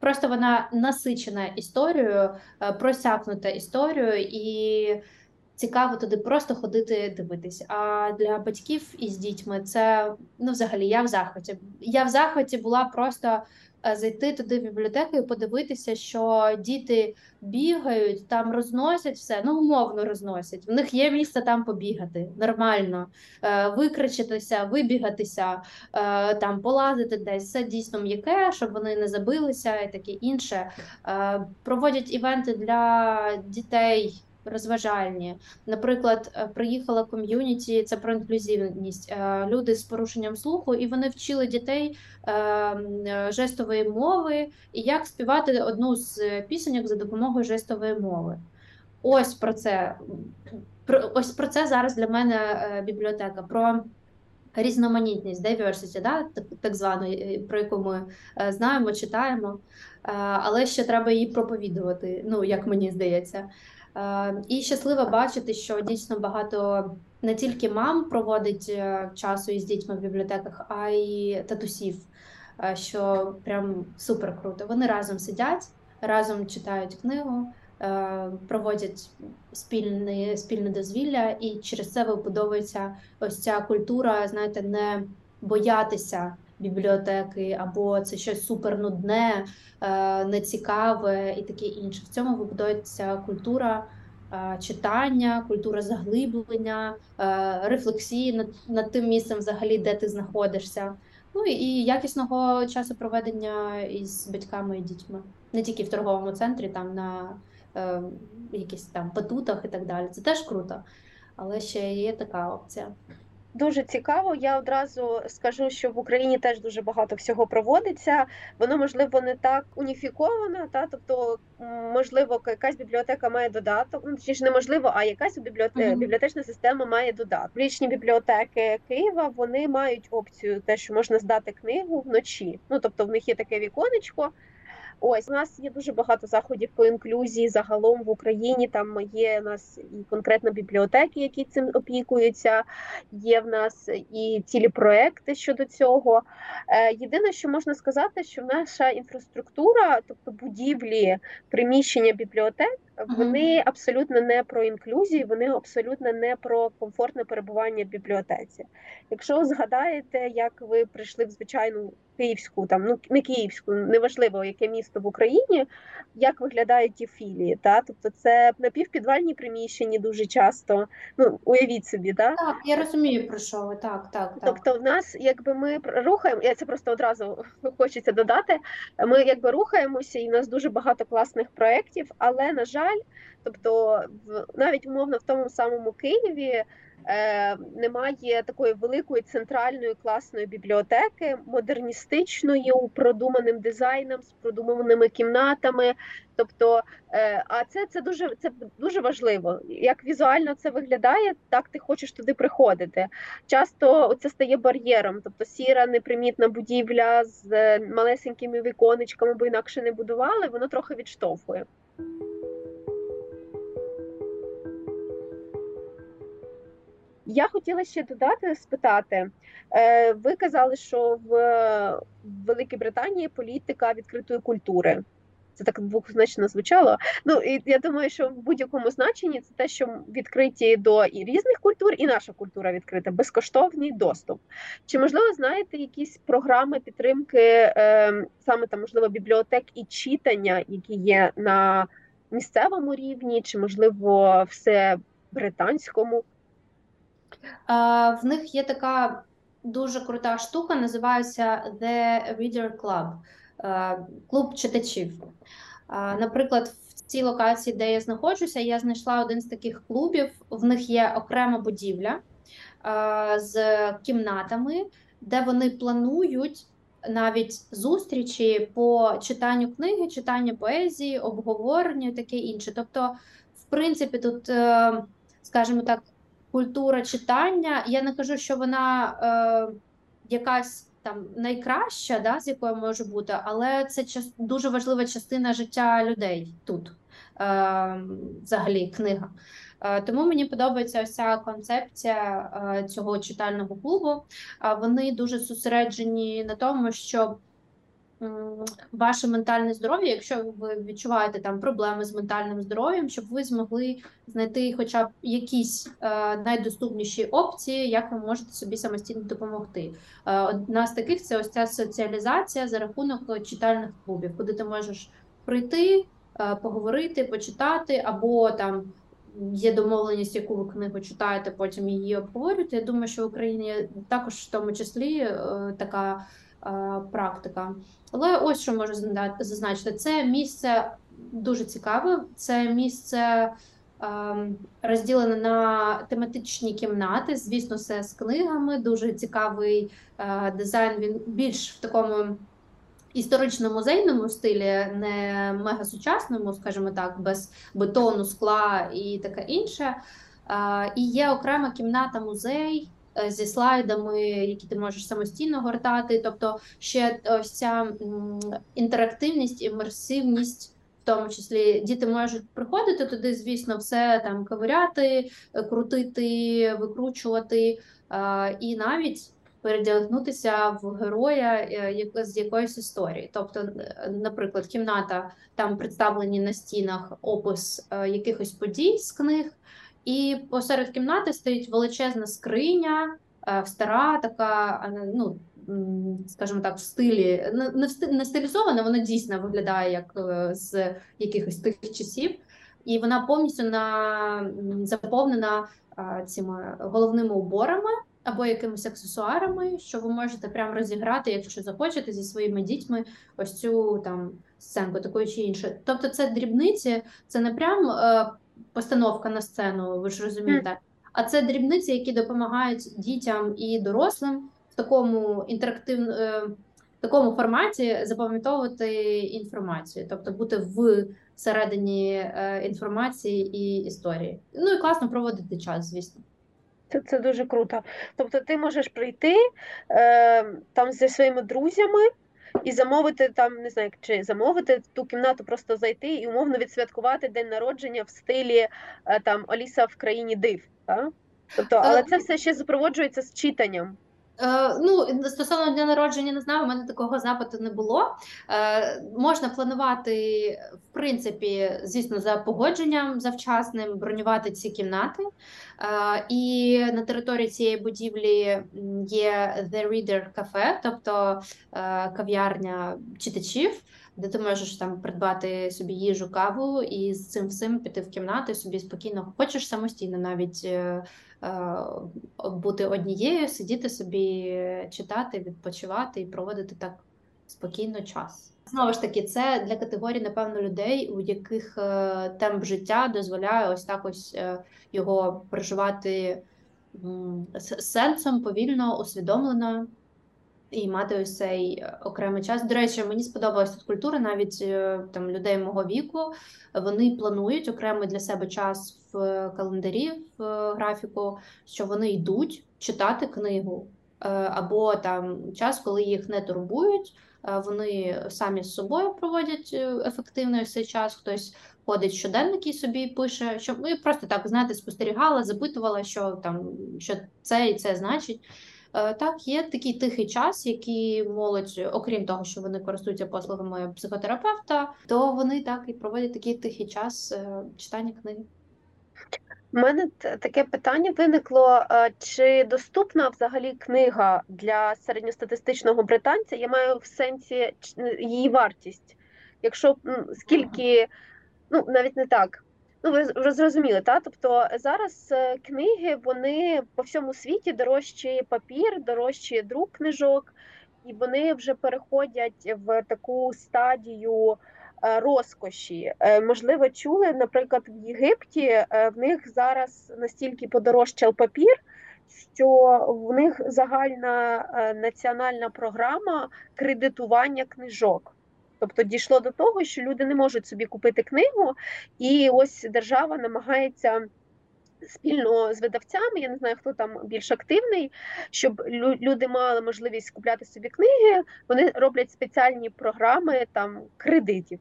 Speaker 1: просто вона насичена історією, е, просякнута історією, і цікаво туди просто ходити дивитись. А для батьків із дітьми це ну, взагалі я в захваті. Я в захваті була просто е, зайти туди в бібліотеку і подивитися, що діти бігають, там розносять все, ну умовно розносять. В них є місце там побігати нормально, е, викричатися, вибігатися, е, там полазити десь. Все дійсно м'яке, щоб вони не забилися і таке інше. Проводять івенти для дітей. Розважальні, наприклад, е, приїхала ком'юніті, це про інклюзивність. е, Люди з порушенням слуху, і вони вчили дітей е, жестової мови і як співати одну з пісеньок за допомогою жестової мови. Ось про це. Ось про це зараз для мене бібліотека. Про різноманітність, diversity, да, так, е, про яку ми знаємо, читаємо, але ще треба її проповідувати, ну, як мені здається. Е, І щасливо бачити, що дійсно багато не тільки мам проводить е, часу із дітьми в бібліотеках, а й татусів, е, що прям супер круто. Вони разом сидять, разом читають книгу, е, проводять спільне, спільне дозвілля, і через це вибудовується ось ця культура, знаєте, не боятися бібліотеки, або це щось супер нудне, е, нецікаве і таке інше. В цьому вибудується культура е, читання, культура заглиблення, е, рефлексії над, над тим місцем, взагалі, де ти знаходишся. Ну і якісного часу проведення із батьками і дітьми, не тільки в торговому центрі, там на е, якісь там батутах і так далі. Це теж круто, але ще є така опція.
Speaker 2: Дуже цікаво. Я одразу скажу, що в Україні теж дуже багато всього проводиться. Воно можливо не так уніфіковано, та тобто, можливо, якась бібліотека має додаток. Ну точніше, неможливо, а якась бібліотека, бібліотечна система має додаток. Публічні бібліотеки Києва вони мають опцію, те, що можна здати книгу вночі. Ну тобто, в них є таке віконечко. Ось у нас є дуже багато заходів по інклюзії загалом в Україні. Там є у нас і конкретно бібліотеки, які цим опікуються. Є в нас і цілі проекти щодо цього. Е, Єдине, що можна сказати, що наша інфраструктура, тобто будівлі, приміщення бібліотек, вони абсолютно не про інклюзію, вони абсолютно не про комфортне перебування в бібліотеці. Якщо згадаєте, як ви прийшли в звичайну київську, там ну не київську, неважливо яке місто в Україні, як виглядають ті філії, та тобто це напівпідвальні приміщення дуже часто. Ну уявіть собі, да?
Speaker 1: Так, я розумію, про що ви. Так, так, так.
Speaker 2: Тобто, в нас, якби ми рухаємо, я це просто одразу хочеться додати. Ми якби рухаємося, і в нас дуже багато класних проєктів, але на жаль, тобто, в навіть умовно в тому самому Києві. Е, немає такої великої центральної класної бібліотеки, модерністичною, продуманим дизайном, з продуманими кімнатами. Тобто, е, а це, це дуже це дуже важливо. Як візуально це виглядає, так ти хочеш туди приходити часто це стає бар'єром, тобто сіра непримітна будівля з е, малесенькими віконечками, бо інакше не будували, воно трохи відштовхує. Я хотіла ще додати, спитати. Е, Ви казали, що в Великій Британії політика відкритої культури. Це так двозначно звучало. Ну і я думаю, що в будь-якому значенні це те, що відкриті до і різних культур, і наша культура відкрита, безкоштовний доступ. Чи можливо знаєте якісь програми підтримки е, саме там, можливо, бібліотек і читання, які є на місцевому рівні, чи можливо все британському?
Speaker 1: А, В них є така дуже крута штука, називається The Reader Club, е, клуб читачів. А, Наприклад, в цій локації, де я знаходжуся, я знайшла один з таких клубів. В них є окрема будівля е, з кімнатами, де вони планують навіть зустрічі по читанню книги, читанню поезії, обговоренню і таке інше. Тобто, в принципі, тут, е, скажімо так, культура читання. Я не кажу, що вона е, якась там найкраща, да, з якою може бути, але це час, дуже важлива частина життя людей тут. Е, взагалі, книга. Е, тому мені подобається ось ця концепція е, цього читального клубу. Вони дуже зосереджені на тому, щоб ваше ментальне здоров'я, якщо ви відчуваєте там проблеми з ментальним здоров'ям, щоб ви змогли знайти хоча б якісь е, найдоступніші опції, як ви можете собі самостійно допомогти. Е, Одна з таких це ось ця соціалізація за рахунок читальних клубів, куди ти можеш прийти, е, поговорити, почитати, або там є домовленість, яку ви книгу читаєте, потім її обговорюєте. Я думаю, що в Україні також в тому числі е, така практика. Але ось що можу зазначити: це місце дуже цікаве, це місце. ем, Розділене на тематичні кімнати, звісно, все з книгами. Дуже цікавий е, дизайн. Він більш в такому історично-музейному стилі, не мегасучасному, скажімо так, без бетону, скла і таке інше. Е, І є окрема кімната музей е, зі слайдами, які ти можеш самостійно гортати. Тобто ще ось ця інтерактивність, імерсивність. В тому числі діти можуть приходити туди, звісно, все там ковиряти, е, крутити, викручувати, е, і навіть передягнутися в героя е, з якоїсь історії. Тобто, е, наприклад, кімната там представлені на стінах опис е, якихось подій з книг, і посеред кімнати стоїть величезна скриня, е, стара, така, ну. Скажімо так, в стилі не, стилізована, вона дійсно виглядає як е, з якихось тих часів, і вона повністю на, заповнена цими головними уборами або якимись аксесуарами, що ви можете прям розіграти, якщо захочете, зі своїми дітьми ось цю там сценку, таку чи іншу. Тобто це дрібниці, це не прям е, постановка на сцену, ви ж розумієте, а це дрібниці, які допомагають дітям і дорослим в такому інтерактивному. Е, в такому форматі запам'ятовувати інформацію, тобто бути в середині е, інформації і історії. Ну і класно проводити час, звісно.
Speaker 2: Це, це дуже круто. Тобто ти можеш прийти е, там зі своїми друзями і замовити там, не знаю, чи замовити ту кімнату, просто зайти і умовно відсвяткувати день народження в стилі е, там Аліса в країні див. Так? Тобто, але це все ще супроводжується з читанням.
Speaker 1: Е, ну, стосовно дня народження, не знаю, у мене такого запиту не було. Е, можна планувати, в принципі, звісно, за погодженням завчасним, бронювати ці кімнати. Е, і на території цієї будівлі є The Reader Cafe, тобто кав'ярня читачів, де ти можеш там придбати собі їжу, каву і з цим всім піти в кімнату собі спокійно хочеш самостійно навіть. е, е, бути однією, сидіти собі, читати, відпочивати і проводити так спокійно час. Знову ж таки, це для категорії, напевно, людей, у яких е, темп життя дозволяє ось так ось е, його проживати сенсом, повільно, усвідомлено і мати ось цей е, окремий час. До речі, мені сподобалась тут культура, навіть е, там людей мого віку. Вони планують окремий для себе час в календарі, в е, графіку, що вони йдуть читати книгу, або там час, коли їх не турбують. Вони самі з собою проводять ефективно цей час. Хтось ходить щоденники собі пише, що ми просто так знаєте, спостерігала, запитувала, що там що це і це значить. Е, Так, є такий тихий час, який молодь, окрім того, що вони користуються послугами психотерапевта, то вони так і проводять такий тихий час е, читання книги.
Speaker 2: У мене таке питання виникло: е, чи доступна взагалі книга для середньостатистичного британця? Я маю в сенсі її вартість. Якщо скільки, ну навіть не так. Ну, ви зрозуміли, та? Тобто зараз е, книги вони по всьому світі дорожчі папір, дорожчі друк книжок, і вони вже переходять в таку стадію е, розкоші. Е, Можливо, чули, наприклад, в Єгипті е, в них зараз настільки подорожчав папір, що в них загальна е, національна програма кредитування книжок. Тобто дійшло до того, що люди не можуть собі купити книгу, і ось держава намагається спільно з видавцями, я не знаю, хто там більш активний, щоб люди мали можливість купляти собі книги. Вони роблять спеціальні програми там кредитів.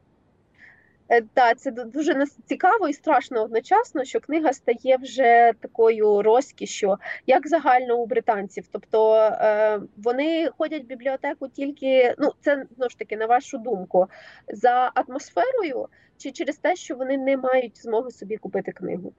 Speaker 2: Так, е, це дуже цікаво і страшно одночасно, що книга стає вже такою розкішю, як загально у британців. Тобто е, вони ходять в бібліотеку тільки, ну це знову ж таки, на вашу думку, за атмосферою чи через те, що вони не мають змоги собі купити книгу.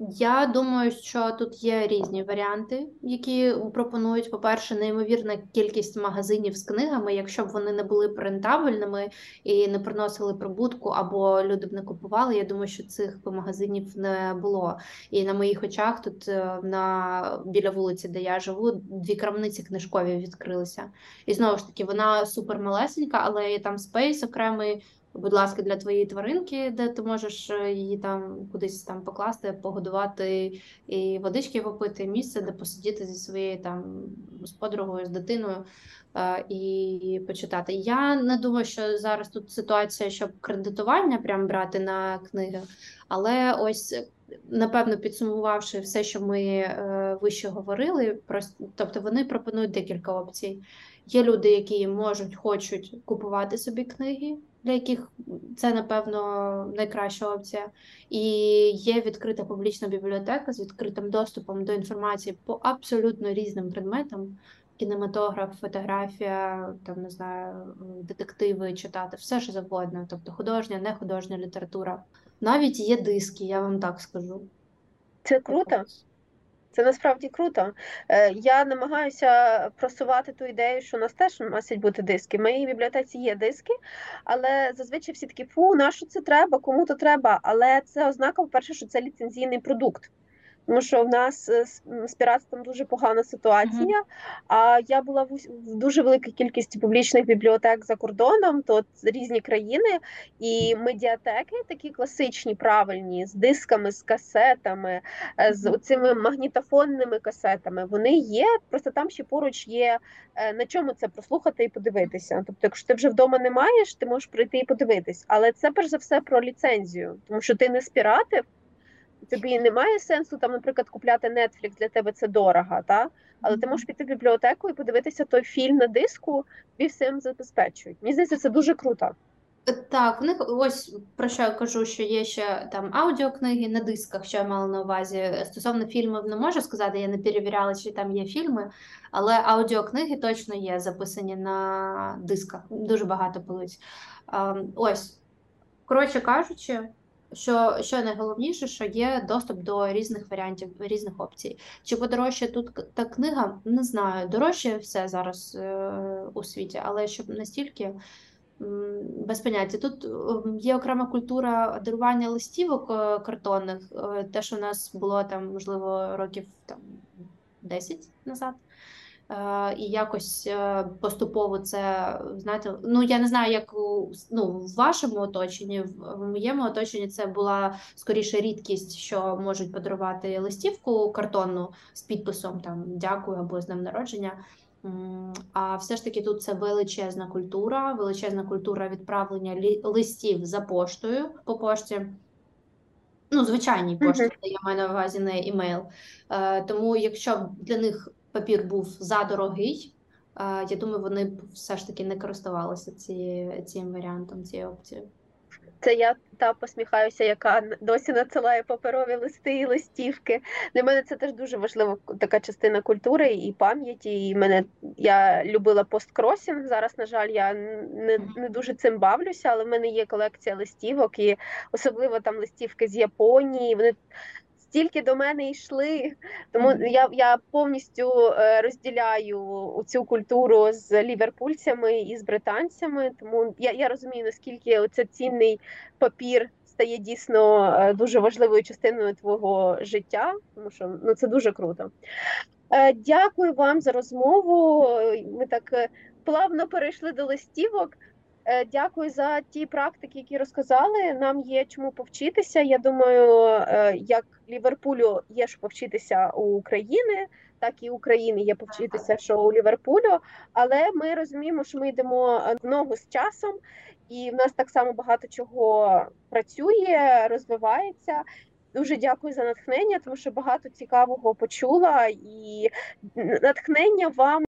Speaker 1: Я думаю, що тут є різні варіанти, які пропонують, по-перше, неймовірна кількість магазинів з книгами, якщо б вони не були рентабельними і не приносили прибутку, або люди б не купували. Я думаю, що цих магазинів не було. І на моїх очах тут е, на біля вулиці, де я живу, дві крамниці книжкові відкрилися. І знову ж таки, вона супермалесенька, але є там space окремий будь ласка, для твоєї тваринки, де ти можеш е, її там кудись там покласти, погодувати і водички попити, місце, де посидіти зі своєю там з подругою, з дитиною е, і почитати. Я не думаю, що зараз тут ситуація, щоб кредитування прям брати на книги, але ось. Напевно, підсумувавши все, що ми е, вище говорили, просто тобто вони пропонують декілька опцій. Є люди, які можуть, хочуть купувати собі книги, для яких це, напевно, найкраща опція. І є відкрита публічна бібліотека з відкритим доступом до інформації по абсолютно різним предметам. Кінематограф, фотографія, там не знаю, детективи читати, все що завгодно, тобто художня, не художня література. Навіть є диски, я вам так скажу.
Speaker 2: Це круто. Це насправді круто. Е, я намагаюся просувати ту ідею, що у нас теж мусять бути диски. В моїй бібліотеці є диски, але зазвичай всі такі фу, на що це треба, кому то треба. Але це ознака, по-перше, що це ліцензійний продукт тому що в нас е, з піратством дуже погана ситуація. А я була в дуже великій кількості публічних бібліотек за кордоном, то різні країни, і медіатеки такі класичні, правильні, з дисками, з касетами, е, з цими магнітофонними касетами. Вони є. Просто там ще поруч є е, на чому це прослухати і подивитися. Тобто, якщо ти вже вдома не маєш, ти можеш прийти і подивитись. Але це перш за все про ліцензію, тому що ти не спіратив тобі немає сенсу там, наприклад, купляти Netflix, для тебе це дорого, та? але ти можеш піти в бібліотеку і подивитися той фільм на диску, тобі всім забезпечують. Мені здається, це дуже круто.
Speaker 1: Так, в них ось про що я кажу, що є ще там аудіокниги на дисках, що я мала на увазі. Стосовно фільмів не можу сказати, я не перевіряла, чи там є фільми, але аудіокниги точно є записані на дисках. Дуже багато полиць. Ем, ось, коротше кажучи, що що найголовніше, що є доступ до різних варіантів, різних опцій. Чи подорожче тут та книга? Не знаю. Дорожче все зараз е, у світі, але щоб настільки без поняття. Тут є окрема культура дарування листівок е, картонних, е, те, що у нас було там, можливо, років там 10 назад. Е, і якось е, поступово це знаєте, ну я не знаю, як у ну, в вашому оточенні, в моєму оточенні це була скоріше рідкість, що можуть подарувати листівку картонну з підписом там дякую або з днем народження. А все ж таки тут це величезна культура, величезна культура відправлення листів за поштою по пошті. Ну, звичайній пошті, mm -hmm. я маю на увазі не імейл. Е, Тому, якщо для них папір був задорогий. Я думаю, вони б все ж таки не користувалися ці, цим варіантом, цією опцією.
Speaker 2: Це я та посміхаюся, яка досі надсилає паперові листи і листівки. Для мене це теж дуже важлива така частина культури і пам'яті. І мене я любила посткросінг. Зараз, на жаль, я не не дуже цим бавлюся, але в мене є колекція листівок, і особливо там листівки з Японії. Вони стільки до мене йшли. Тому я я повністю е, розділяю цю культуру з ліверпульцями і з британцями. Тому я я розумію, наскільки це цінний папір стає дійсно е, дуже важливою частиною твого життя, тому що ну це дуже круто. Е, дякую вам за розмову. Ми так плавно перейшли до листівок. Е, дякую за ті практики, які розказали. Нам є чому повчитися. Я думаю, е, як Ліверпулю є що повчитися у України, так і України є повчитися, що у Ліверпулю. Але ми розуміємо, що ми йдемо в ногу з часом, і в нас так само багато чого працює, розвивається. Дуже дякую за натхнення, тому що багато цікавого почула і натхнення вам